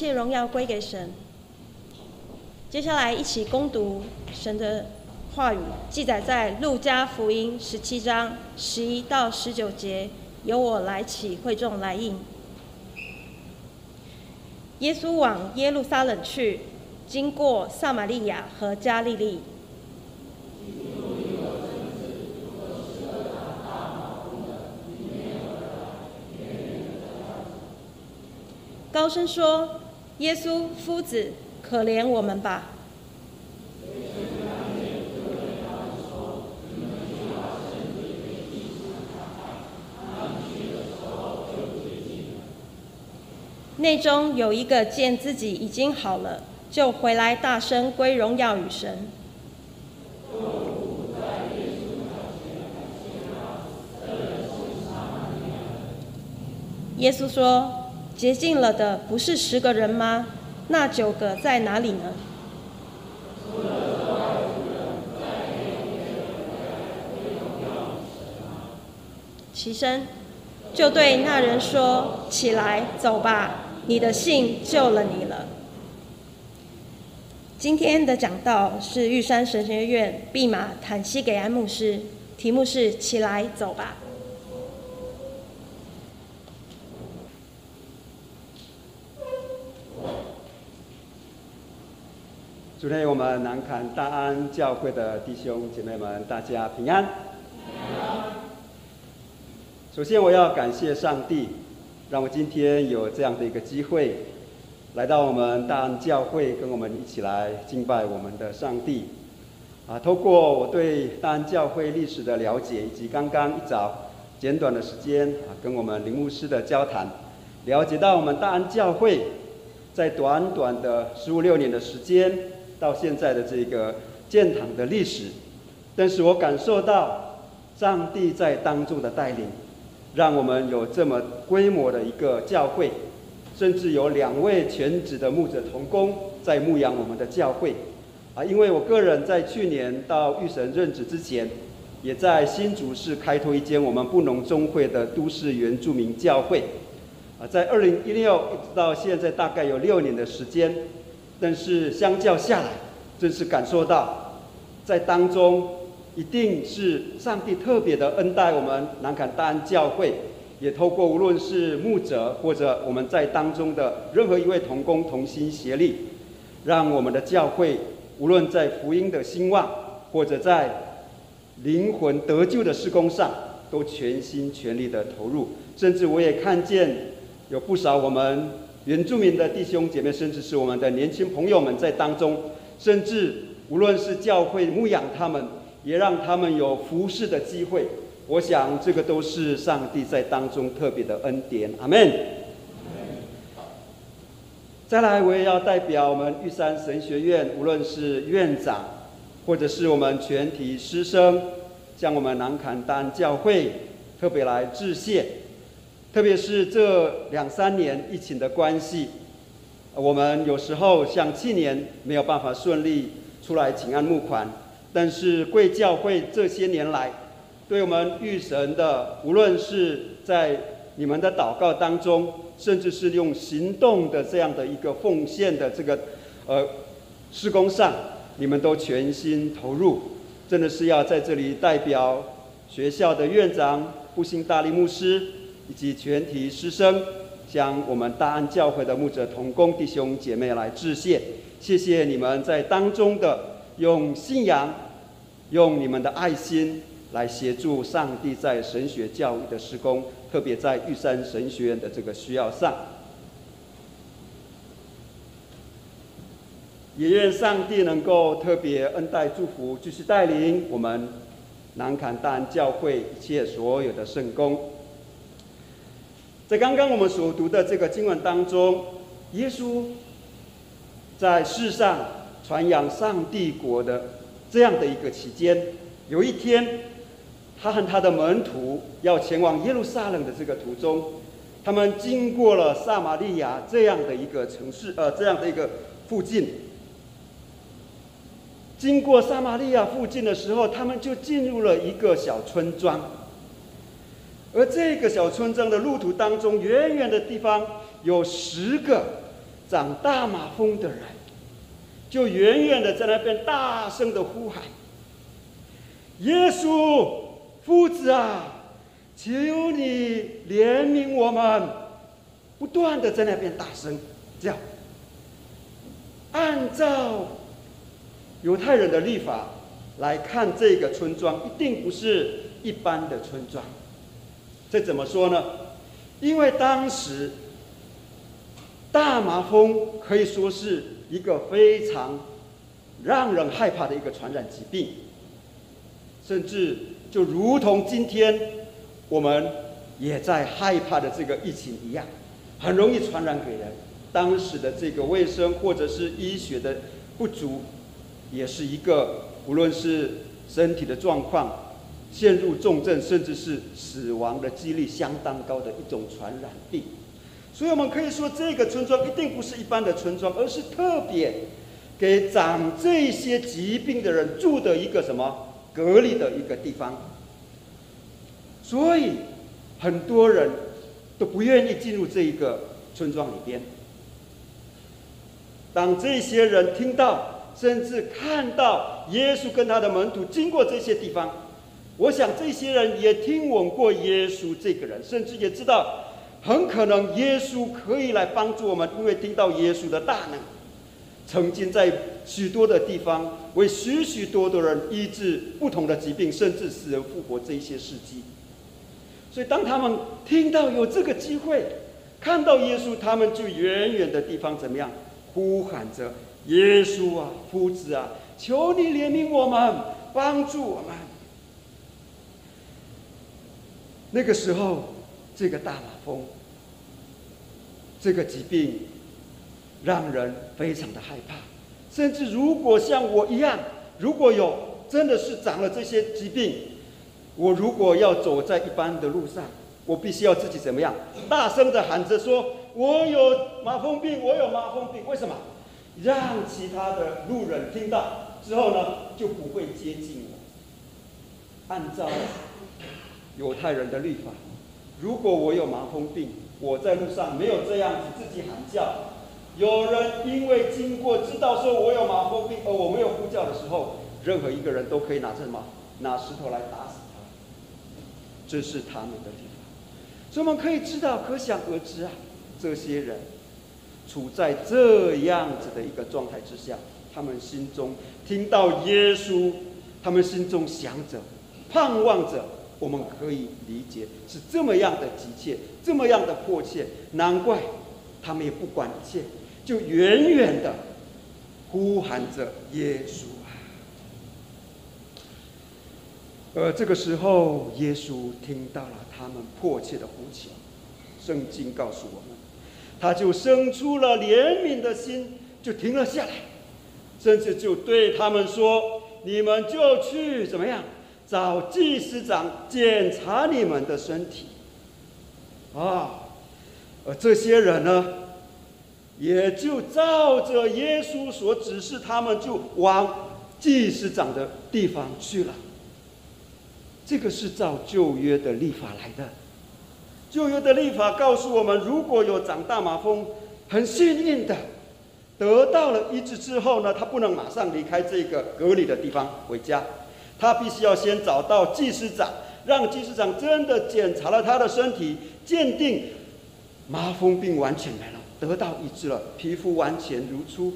切荣耀归给神。接下来一起攻读神的话语，记载在路加福音十七章十一到十九节。由我来起，会众来应。耶稣往耶路撒冷去，经过撒玛利亚和加利利。高声说：“耶稣夫子，可怜我们吧！”内中有一个见自己已经好了，就回来大声归荣耀与神。耶稣说：“洁净了的不是十个人吗？那九个在哪里呢？”起身，就对那人说：“起来，走吧。”你的信救了你了。今天的讲道是玉山神学院毕马坦西给安牧师，题目是“起来走吧”。昨天我们南坎大安教会的弟兄姐妹们，大家平安。首先，我要感谢上帝。让我今天有这样的一个机会，来到我们大安教会，跟我们一起来敬拜我们的上帝。啊，透过我对大安教会历史的了解，以及刚刚一早简短的时间啊，跟我们林牧师的交谈，了解到我们大安教会在短短的十五六年的时间到现在的这个建堂的历史，但是我感受到上帝在当中的带领。让我们有这么规模的一个教会，甚至有两位全职的牧者同工在牧养我们的教会。啊，因为我个人在去年到玉神任职之前，也在新竹市开拓一间我们布农中会的都市原住民教会。啊，在二零一六一直到现在大概有六年的时间，但是相较下来，真是感受到在当中。一定是上帝特别的恩待我们南坎大安教会，也透过无论是牧者或者我们在当中的任何一位同工同心协力，让我们的教会无论在福音的兴旺，或者在灵魂得救的施工上，都全心全力的投入。甚至我也看见有不少我们原住民的弟兄姐妹，甚至是我们的年轻朋友们在当中，甚至无论是教会牧养他们。也让他们有服侍的机会，我想这个都是上帝在当中特别的恩典。阿门。再来，我也要代表我们玉山神学院，无论是院长，或者是我们全体师生，向我们南坎丹教会特别来致谢。特别是这两三年疫情的关系，我们有时候像去年没有办法顺利出来请安募款。但是贵教会这些年来，对我们玉神的，无论是在你们的祷告当中，甚至是用行动的这样的一个奉献的这个呃施工上，你们都全心投入，真的是要在这里代表学校的院长、复兴大力牧师以及全体师生，向我们大安教会的牧者同工弟兄姐妹来致谢，谢谢你们在当中的。用信仰，用你们的爱心来协助上帝在神学教育的施工，特别在玉山神学院的这个需要上。也愿上帝能够特别恩待祝福，继续带领我们南坎大安教会一切所有的圣工。在刚刚我们所读的这个经文当中，耶稣在世上。传扬上帝国的这样的一个期间，有一天，他和他的门徒要前往耶路撒冷的这个途中，他们经过了撒玛利亚这样的一个城市，呃，这样的一个附近。经过撒玛利亚附近的时候，他们就进入了一个小村庄。而这个小村庄的路途当中，远远的地方有十个长大马蜂的人，就远远的在那边大声的呼喊：“耶稣，夫子啊，求你怜悯我们！”不断的在那边大声叫。按照犹太人的立法来看，这个村庄一定不是一般的村庄。这怎么说呢？因为当时大麻风可以说是一个非常让人害怕的一个传染疾病，甚至就如同今天我们也在害怕的这个疫情一样，很容易传染给人。当时的这个卫生或者是医学的不足，也是一个无论是身体的状况陷入重症，甚至是死亡的几率相当高的一种传染病。所以我们可以说，这个村庄一定不是一般的村庄，而是特别给长这些疾病的人住的一个什么隔离的一个地方。所以很多人都不愿意进入这一个村庄里边。当这些人听到，甚至看到耶稣跟他的门徒经过这些地方，我想这些人也听闻过耶稣这个人，甚至也知道很可能耶稣可以来帮助我们，因为听到耶稣的大能，曾经在许多的地方为许许多多人医治不同的疾病，甚至死人复活这一些事迹。所以当他们听到有这个机会，看到耶稣，他们就远远的地方怎么样？呼喊着：“耶稣啊，夫子啊，求你怜悯我们，帮助我们。”那个时候，这个大马蜂，这个疾病，让人非常的害怕。甚至如果像我一样，如果有真的是长了这些疾病，我如果要走在一般的路上，我必须要自己怎么样？大声的喊着说。我有马蜂病，我有马蜂病，为什么？让其他的路人听到之后呢，就不会接近我。按照犹太人的律法，如果我有麻风病，我在路上没有这样子自己喊叫，有人因为经过知道说我有麻风病，而我没有呼叫的时候，任何一个人都可以拿什么？拿石头来打死他。这是他们的地方，所以我们可以知道，可想而知啊。这些人处在这样子的一个状态之下，他们心中听到耶稣，他们心中想着、盼望着，我们可以理解是这么样的急切，这么样的迫切。难怪他们也不管一切，就远远的呼喊着耶稣啊！而这个时候，耶稣听到了他们迫切的呼求，圣经告诉我们。他就生出了怜悯的心，就停了下来，甚至就对他们说：“你们就去怎么样，找祭司长检查你们的身体。”啊，而这些人呢，也就照着耶稣所指示，他们就往祭司长的地方去了。这个是照旧约的立法来的。旧约的立法告诉我们，如果有长大麻风，很幸运的得到了医治之后呢，他不能马上离开这个隔离的地方回家，他必须要先找到技师长，让技师长真的检查了他的身体，鉴定麻风病完全没了，得到医治了，皮肤完全如初，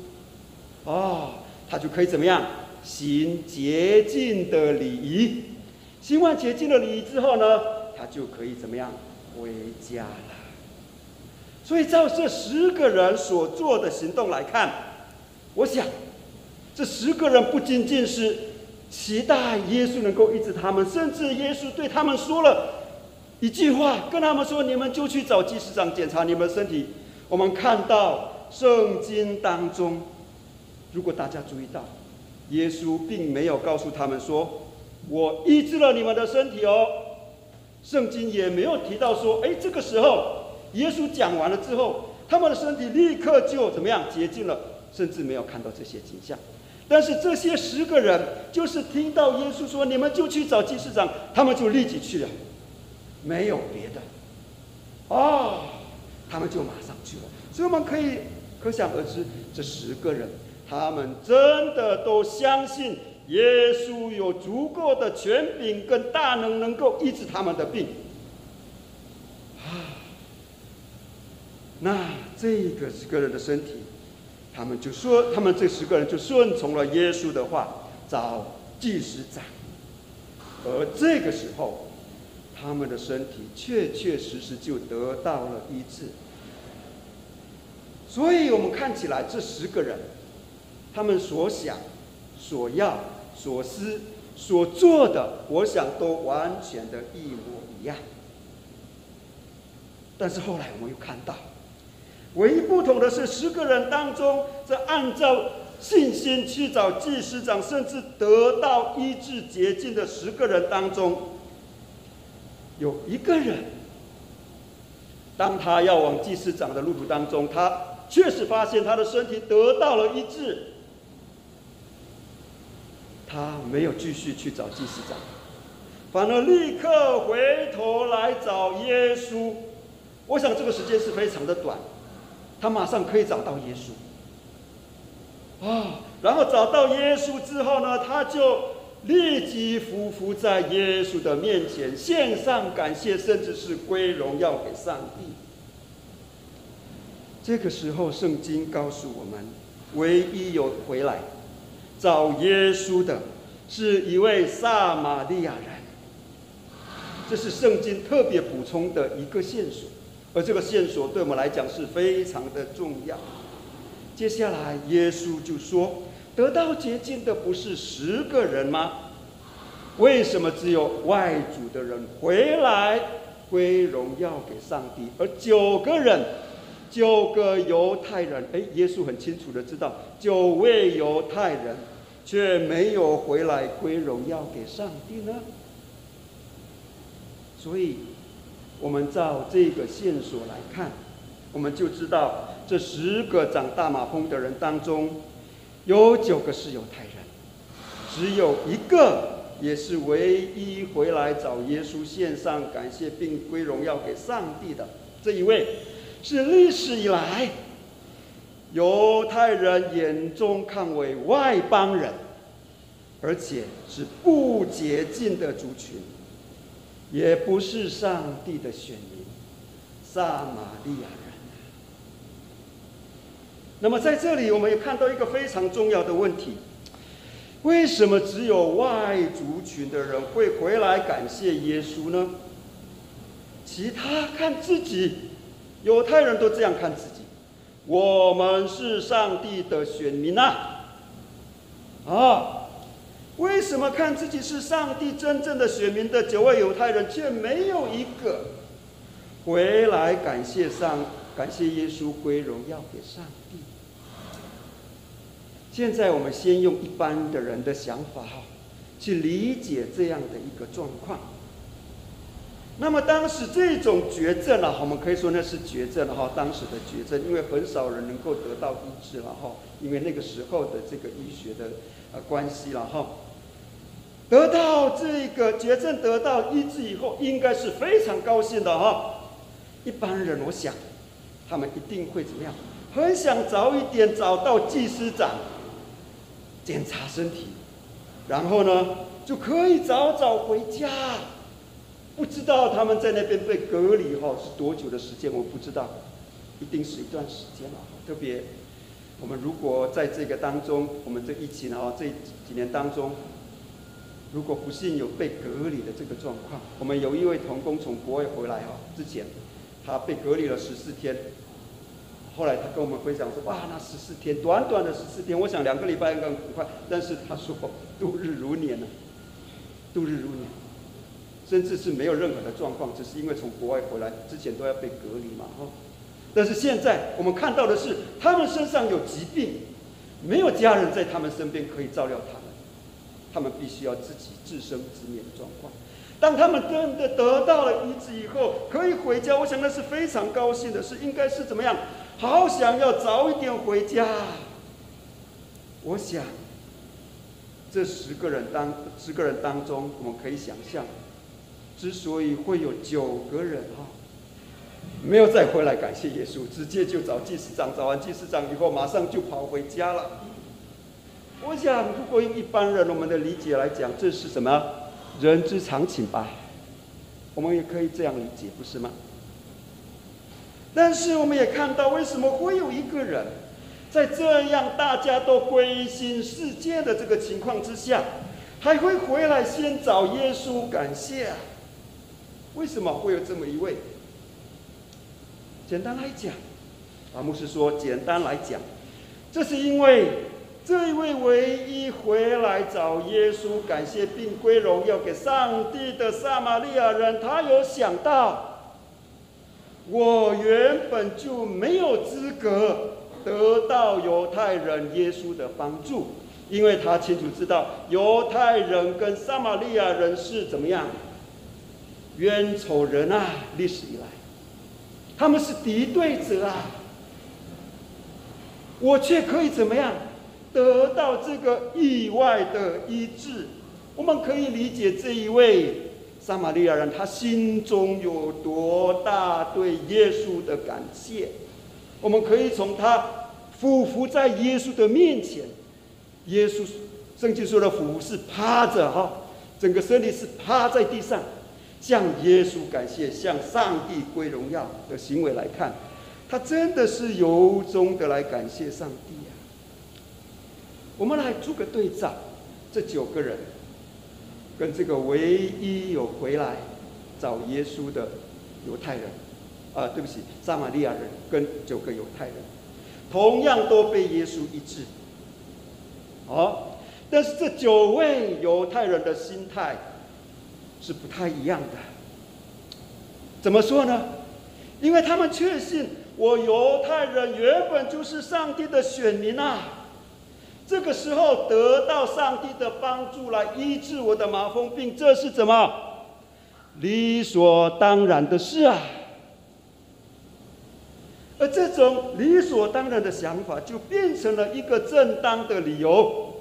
哦，他就可以怎么样行洁净的礼仪，行完洁净的礼仪之后呢，他就可以怎么样？回家了。所以照这十个人所做的行动来看，我想，这十个人不仅仅是期待耶稣能够医治他们，甚至耶稣对他们说了一句话，跟他们说：“你们就去找祭司长检查你们身体。”我们看到圣经当中，如果大家注意到，耶稣并没有告诉他们说：“我医治了你们的身体哦。”圣经也没有提到说，哎，这个时候耶稣讲完了之后，他们的身体立刻就怎么样洁净了，甚至没有看到这些景象。但是这些十个人就是听到耶稣说，你们就去找祭司长，他们就立即去了，没有别的，哦，他们就马上去了。所以我们可以可想而知，这十个人，他们真的都相信耶稣有足够的权柄跟大能，能够医治他们的病。啊，那这个十个人的身体，他们就说，他们这十个人就顺从了耶稣的话，找祭司长。而这个时候，他们的身体确确实实就得到了医治。所以我们看起来这十个人，他们所想、所要、所思、所做的，我想都完全的一模一样。但是后来我们又看到，唯一不同的是，十个人当中，这按照。信心去找祭司长，甚至得到医治捷径的十个人当中，有一个人，当他要往祭司长的路途当中，他确实发现他的身体得到了医治，他没有继续去找祭司长，反而立刻回头来找耶稣。我想这个时间是非常的短，他马上可以找到耶稣。啊，然后找到耶稣之后呢，他就立即匍匐在耶稣的面前，献上感谢，甚至是归荣耀给上帝。这个时候，圣经告诉我们，唯一有回来找耶稣的，是一位撒玛利亚人。这是圣经特别补充的一个线索，而这个线索对我们来讲是非常的重要。接下来，耶稣就说：“得到洁净的不是十个人吗？为什么只有外族的人回来归荣耀给上帝，而九个人，九个犹太人？哎，耶稣很清楚的知道，九位犹太人却没有回来归荣耀给上帝呢？所以，我们照这个线索来看，我们就知道。”这十个长大马蜂的人当中，有九个是犹太人，只有一个也是唯一回来找耶稣献上感谢并归荣耀给上帝的这一位，是历史以来犹太人眼中看为外邦人，而且是不洁净的族群，也不是上帝的选民——撒玛利亚人。那么在这里，我们也看到一个非常重要的问题：为什么只有外族群的人会回来感谢耶稣呢？其他看自己，犹太人都这样看自己，我们是上帝的选民呐！啊，为什么看自己是上帝真正的选民的九位犹太人，却没有一个回来感谢上、感谢耶稣归荣耀给上帝？现在我们先用一般的人的想法哈，去理解这样的一个状况。那么当时这种绝症啊，我们可以说那是绝症了哈，当时的绝症，因为很少人能够得到医治了哈，因为那个时候的这个医学的呃关系了哈。得到这个绝症得到医治以后，应该是非常高兴的哈。一般人我想，他们一定会怎么样？很想早一点找到技师长。检查身体，然后呢，就可以早早回家。不知道他们在那边被隔离哈是多久的时间？我不知道，一定是一段时间了。特别，我们如果在这个当中，我们这疫情哈这几年当中，如果不幸有被隔离的这个状况，我们有一位同工从国外回来哈，之前他被隔离了十四天。后来他跟我们分享说：“哇，那十四天，短短的十四天，我想两个礼拜应该很快。但是他说度日如年呢，度日如年，甚至是没有任何的状况，只是因为从国外回来之前都要被隔离嘛，哈。但是现在我们看到的是，他们身上有疾病，没有家人在他们身边可以照料他们，他们必须要自己自生自灭的状况。当他们真的得到了医治以后，可以回家，我想那是非常高兴的事，应该是怎么样？”好想要早一点回家。我想，这十个人当十个人当中，我们可以想象，之所以会有九个人哈，没有再回来感谢耶稣，直接就找祭司长，找完祭司长以后，马上就跑回家了。我想，如果用一般人我们的理解来讲，这是什么人之常情吧？我们也可以这样理解，不是吗？但是我们也看到，为什么会有一个人，在这样大家都归心似箭的这个情况之下，还会回来先找耶稣感谢？为什么会有这么一位？简单来讲，啊，牧师说，简单来讲，这是因为。这一位唯一回来找耶稣感谢并归荣耀给上帝的撒玛利亚人，他有想到，我原本就没有资格得到犹太人耶稣的帮助，因为他清楚知道犹太人跟撒玛利亚人是怎么样冤仇人啊，历史以来，他们是敌对者啊，我却可以怎么样？得到这个意外的医治，我们可以理解这一位撒玛利亚人他心中有多大对耶稣的感谢。我们可以从他俯伏在耶稣的面前，耶稣圣经说的俯伏是趴着哈，整个身体是趴在地上，向耶稣感谢，向上帝归荣耀的行为来看，他真的是由衷的来感谢上帝。我们来做个对照，这九个人跟这个唯一有回来找耶稣的犹太人，啊，对不起，撒玛利亚人跟九个犹太人，同样都被耶稣医治。好，但是这九位犹太人的心态是不太一样的。怎么说呢？因为他们确信，我犹太人原本就是上帝的选民啊。这个时候得到上帝的帮助来医治我的麻风病，这是怎么理所当然的事啊？而这种理所当然的想法，就变成了一个正当的理由，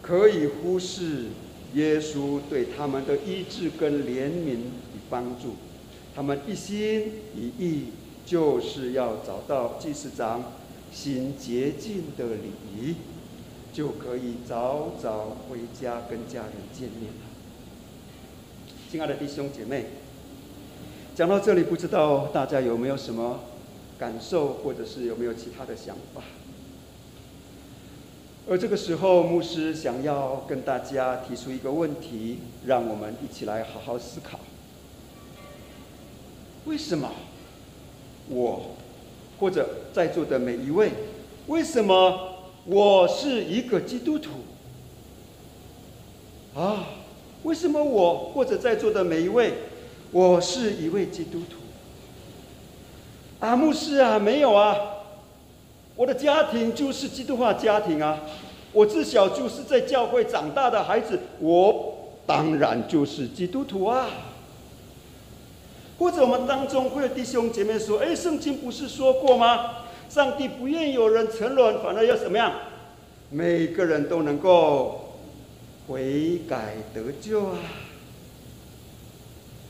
可以忽视耶稣对他们的医治跟怜悯与帮助。他们一心一意就是要找到祭司长。行洁净的礼仪，就可以早早回家跟家人见面了。亲爱的弟兄姐妹，讲到这里，不知道大家有没有什么感受，或者是有没有其他的想法？而这个时候，牧师想要跟大家提出一个问题，让我们一起来好好思考：为什么我？或者在座的每一位，为什么我是一个基督徒？啊，为什么我或者在座的每一位，我是一位基督徒？啊，牧师啊，没有啊，我的家庭就是基督化家庭啊，我自小就是在教会长大的孩子，我当然就是基督徒啊。或者我们当中会有弟兄姐妹说：“哎，圣经不是说过吗？上帝不愿有人沉沦，反而要怎么样？每个人都能够悔改得救啊！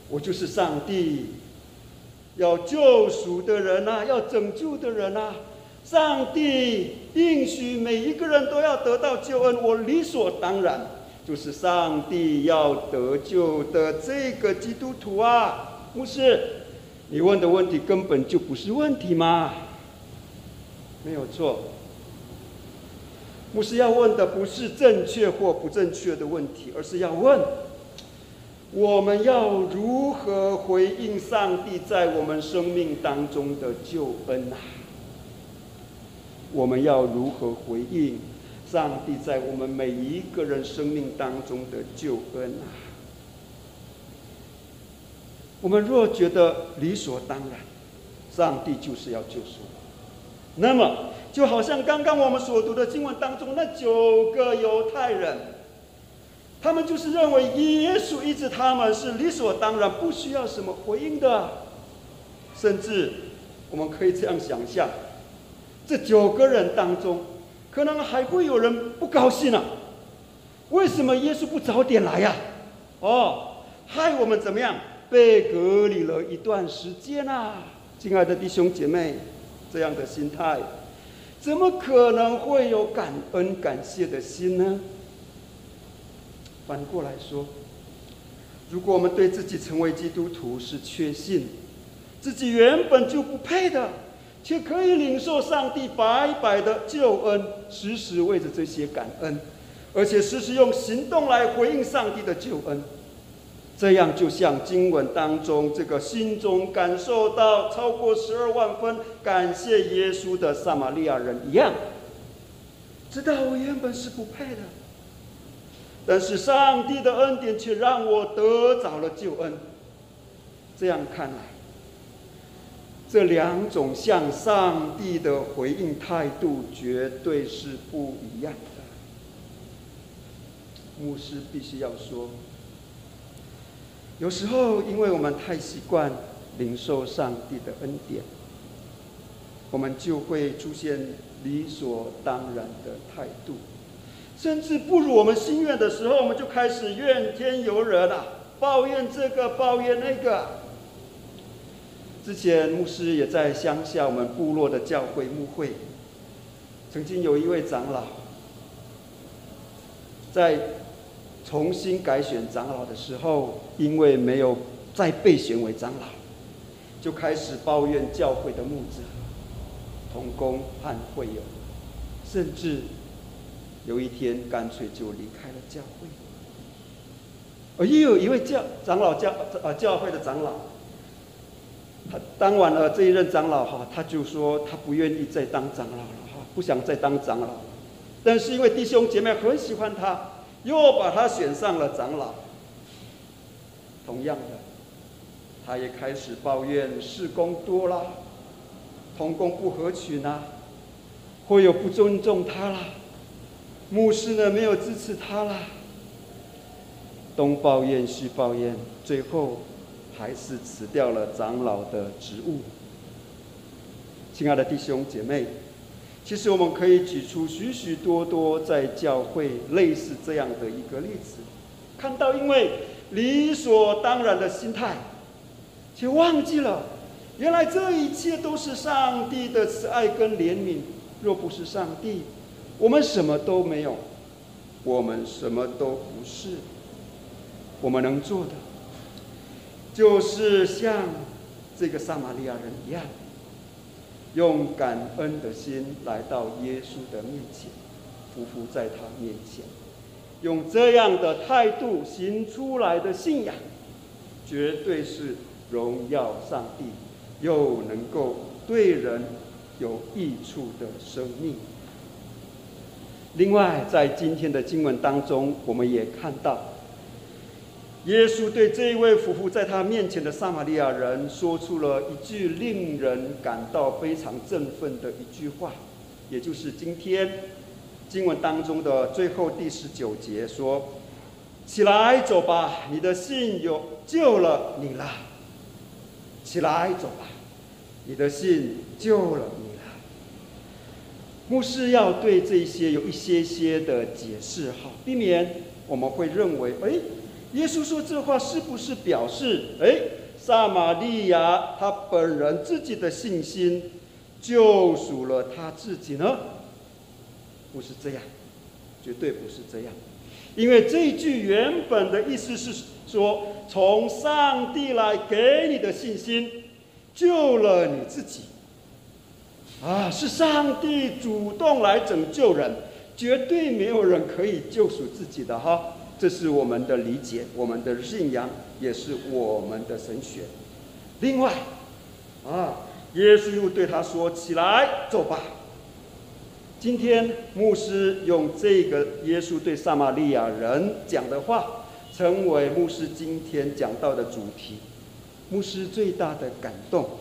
我就是上帝要救赎的人呐，要拯救的人呐！上帝应许每一个人都要得到救恩，我理所当然就是上帝要得救的这个基督徒啊！”牧师，你问的问题根本就不是问题吗？没有错。牧师要问的不是正确或不正确的问题，而是要问：我们要如何回应上帝在我们生命当中的救恩啊？我们要如何回应上帝在我们每一个人生命当中的救恩啊？我们若觉得理所当然，上帝就是要救赎，那么就好像刚刚我们所读的经文当中那九个犹太人，他们就是认为耶稣医治他们是理所当然，不需要什么回应的，甚至我们可以这样想象，这九个人当中，可能还会有人不高兴啊，为什么耶稣不早点来呀？哦，害我们怎么样？被隔离了一段时间啊！亲爱的弟兄姐妹，这样的心态，怎么可能会有感恩感谢的心呢？反过来说，如果我们对自己成为基督徒是确信，自己原本就不配的。却可以领受上帝白白的救恩，时时为着这些感恩，而且时时用行动来回应上帝的救恩。这样就像经文当中这个心中感受到超过十二万分感谢耶稣的撒玛利亚人一样，知道我原本是不配的，但是上帝的恩典却让我得着了救恩。这样看来。这两种向上帝的回应态度绝对是不一样的。牧师必须要说，有时候因为我们太习惯领受上帝的恩典，我们就会出现理所当然的态度，甚至不如我们心愿的时候，我们就开始怨天尤人了，抱怨这个，抱怨那个。之前牧师也在乡下我们部落的教会牧会，曾经有一位长老，在重新改选长老的时候，因为没有再被选为长老，就开始抱怨教会的牧者、同工和会友，甚至有一天干脆就离开了教会。而又有一位教长老教呃教会的长老。他当完了这一任长老哈，他就说他不愿意再当长老了哈，不想再当长老了。但是因为弟兄姐妹很喜欢他，又把他选上了长老。同样的，他也开始抱怨事工多啦，同工不合群呐，会有不尊重他啦，牧师呢没有支持他啦，东抱怨西抱怨，最后。还是辞掉了长老的职务。亲爱的弟兄姐妹，其实我们可以举出许许多多在教会类似这样的一个例子，看到因为理所当然的心态，却忘记了原来这一切都是上帝的慈爱跟怜悯。若不是上帝，我们什么都没有，我们什么都不是。我们能做的。就是像这个撒玛利亚人一样，用感恩的心来到耶稣的面前，匍匐在他面前，用这样的态度行出来的信仰，绝对是荣耀上帝，又能够对人有益处的生命。另外，在今天的经文当中，我们也看到。耶稣对这一位匍匐在他面前的撒玛利亚人说出了一句令人感到非常振奋的一句话，也就是今天经文当中的最后第十九节说：“起来走吧，你的信有救了你了。起来走吧，你的信救了你了。”牧师要对这些有一些些的解释，哈，避免我们会认为，哎。耶稣说这话是不是表示，哎，撒玛利亚他本人自己的信心救赎了他自己呢？不是这样，绝对不是这样，因为这句原本的意思是说，从上帝来给你的信心救了你自己，啊，是上帝主动来拯救人，绝对没有人可以救赎自己的哈。这是我们的理解，我们的信仰，也是我们的神学。另外，啊，耶稣又对他说：“起来，走吧。”今天牧师用这个耶稣对撒玛利亚人讲的话，成为牧师今天讲到的主题。牧师最大的感动，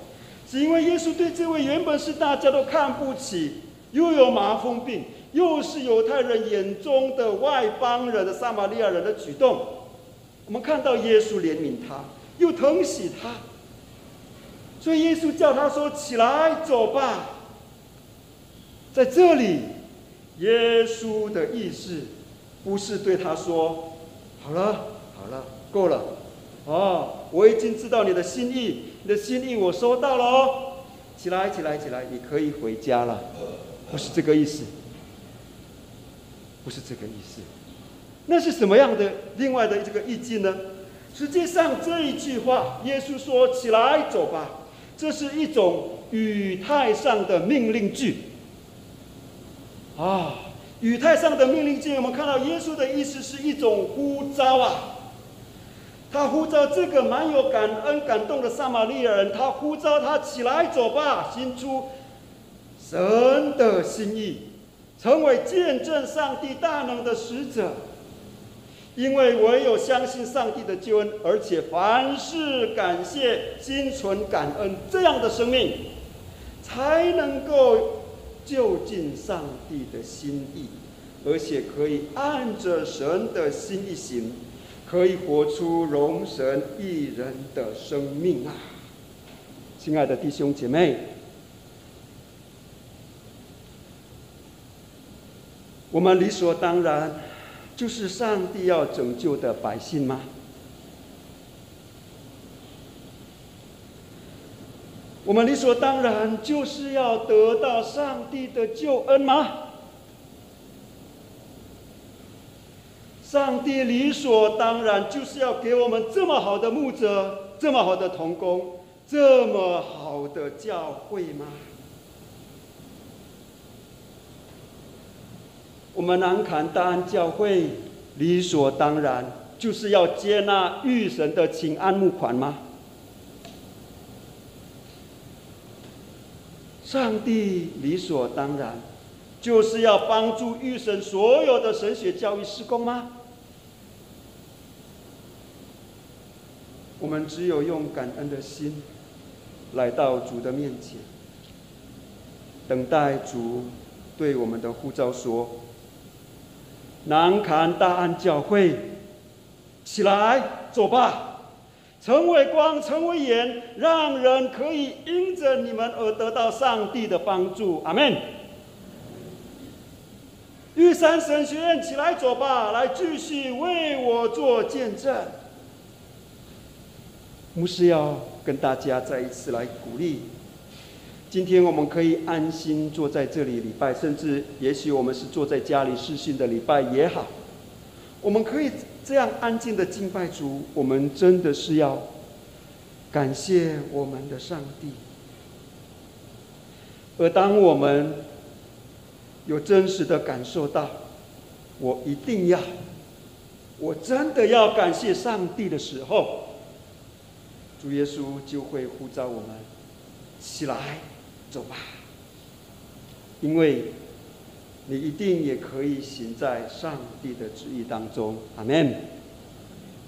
是因为耶稣对这位原本是大家都看不起，又有麻风病。又是犹太人眼中的外邦人的撒玛利亚人的举动，我们看到耶稣怜悯他，又疼惜他，所以耶稣叫他说：“起来，走吧。”在这里，耶稣的意思不是对他说：“好了，好了，够了，哦，我已经知道你的心意，你的心意我收到了哦。起来，起来，起来，你可以回家了。不是这个意思，不是这个意思。那是什么样的另外的这个意境呢？实际上这一句话，耶稣说：“起来，走吧。”这是一种语态上的命令句。啊，语态上的命令句，我们看到耶稣的意思是一种呼召啊。他呼召这个蛮有感恩、感动的撒玛利亚人，他呼召他起来走吧，行出神的心意，成为见证上帝大能的使者。因为唯有相信上帝的救恩，而且凡事感谢、心存感恩，这样的生命，才能够就近上帝的心意，而且可以按着神的心意行，可以活出荣神一人的生命啊！亲爱的弟兄姐妹，我们理所当然。就是上帝要拯救的百姓吗？我们理所当然就是要得到上帝的救恩吗？上帝理所当然就是要给我们这么好的牧者，这么好的童工，这么好的教会吗？我们南坎大安教会理所当然就是要接纳玉神的请安募款吗？上帝理所当然就是要帮助玉神所有的神学教育施工吗？我们只有用感恩的心来到主的面前，等待主对我们的呼召说。南坎大安教会，起来，走吧，成为光，成为盐，让人可以因着你们而得到上帝的帮助。阿门。玉山神学院，起来，走吧，来继续为我做见证。牧师要跟大家再一次来鼓励。今天我们可以安心坐在这里礼拜，甚至也许我们是坐在家里试训的礼拜也好，我们可以这样安静的敬拜主。我们真的是要感谢我们的上帝。而当我们有真实的感受到，我一定要，我真的要感谢上帝的时候，主耶稣就会呼召我们起来。走吧，因为你一定也可以行在上帝的旨意当中。阿门。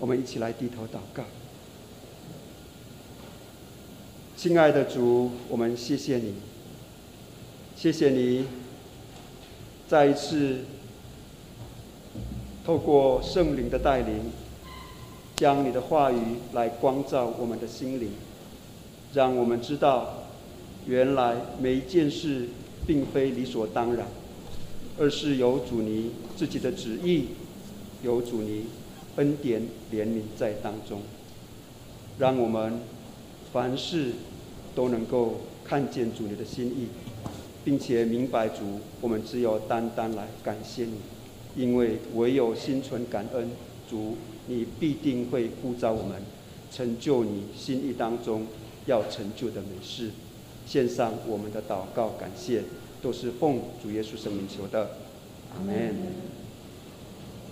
我们一起来低头祷告。亲爱的主，我们谢谢你，谢谢你再一次透过圣灵的带领，将你的话语来光照我们的心灵，让我们知道。原来每一件事并非理所当然，而是有主你自己的旨意，有主你恩典怜悯在当中，让我们凡事都能够看见主你的心意，并且明白主，我们只有单单来感谢你，因为唯有心存感恩，主你必定会呼召我们成就你心意当中要成就的美事。献上我们的祷告，感谢，都是奉主耶稣圣名求的，阿门。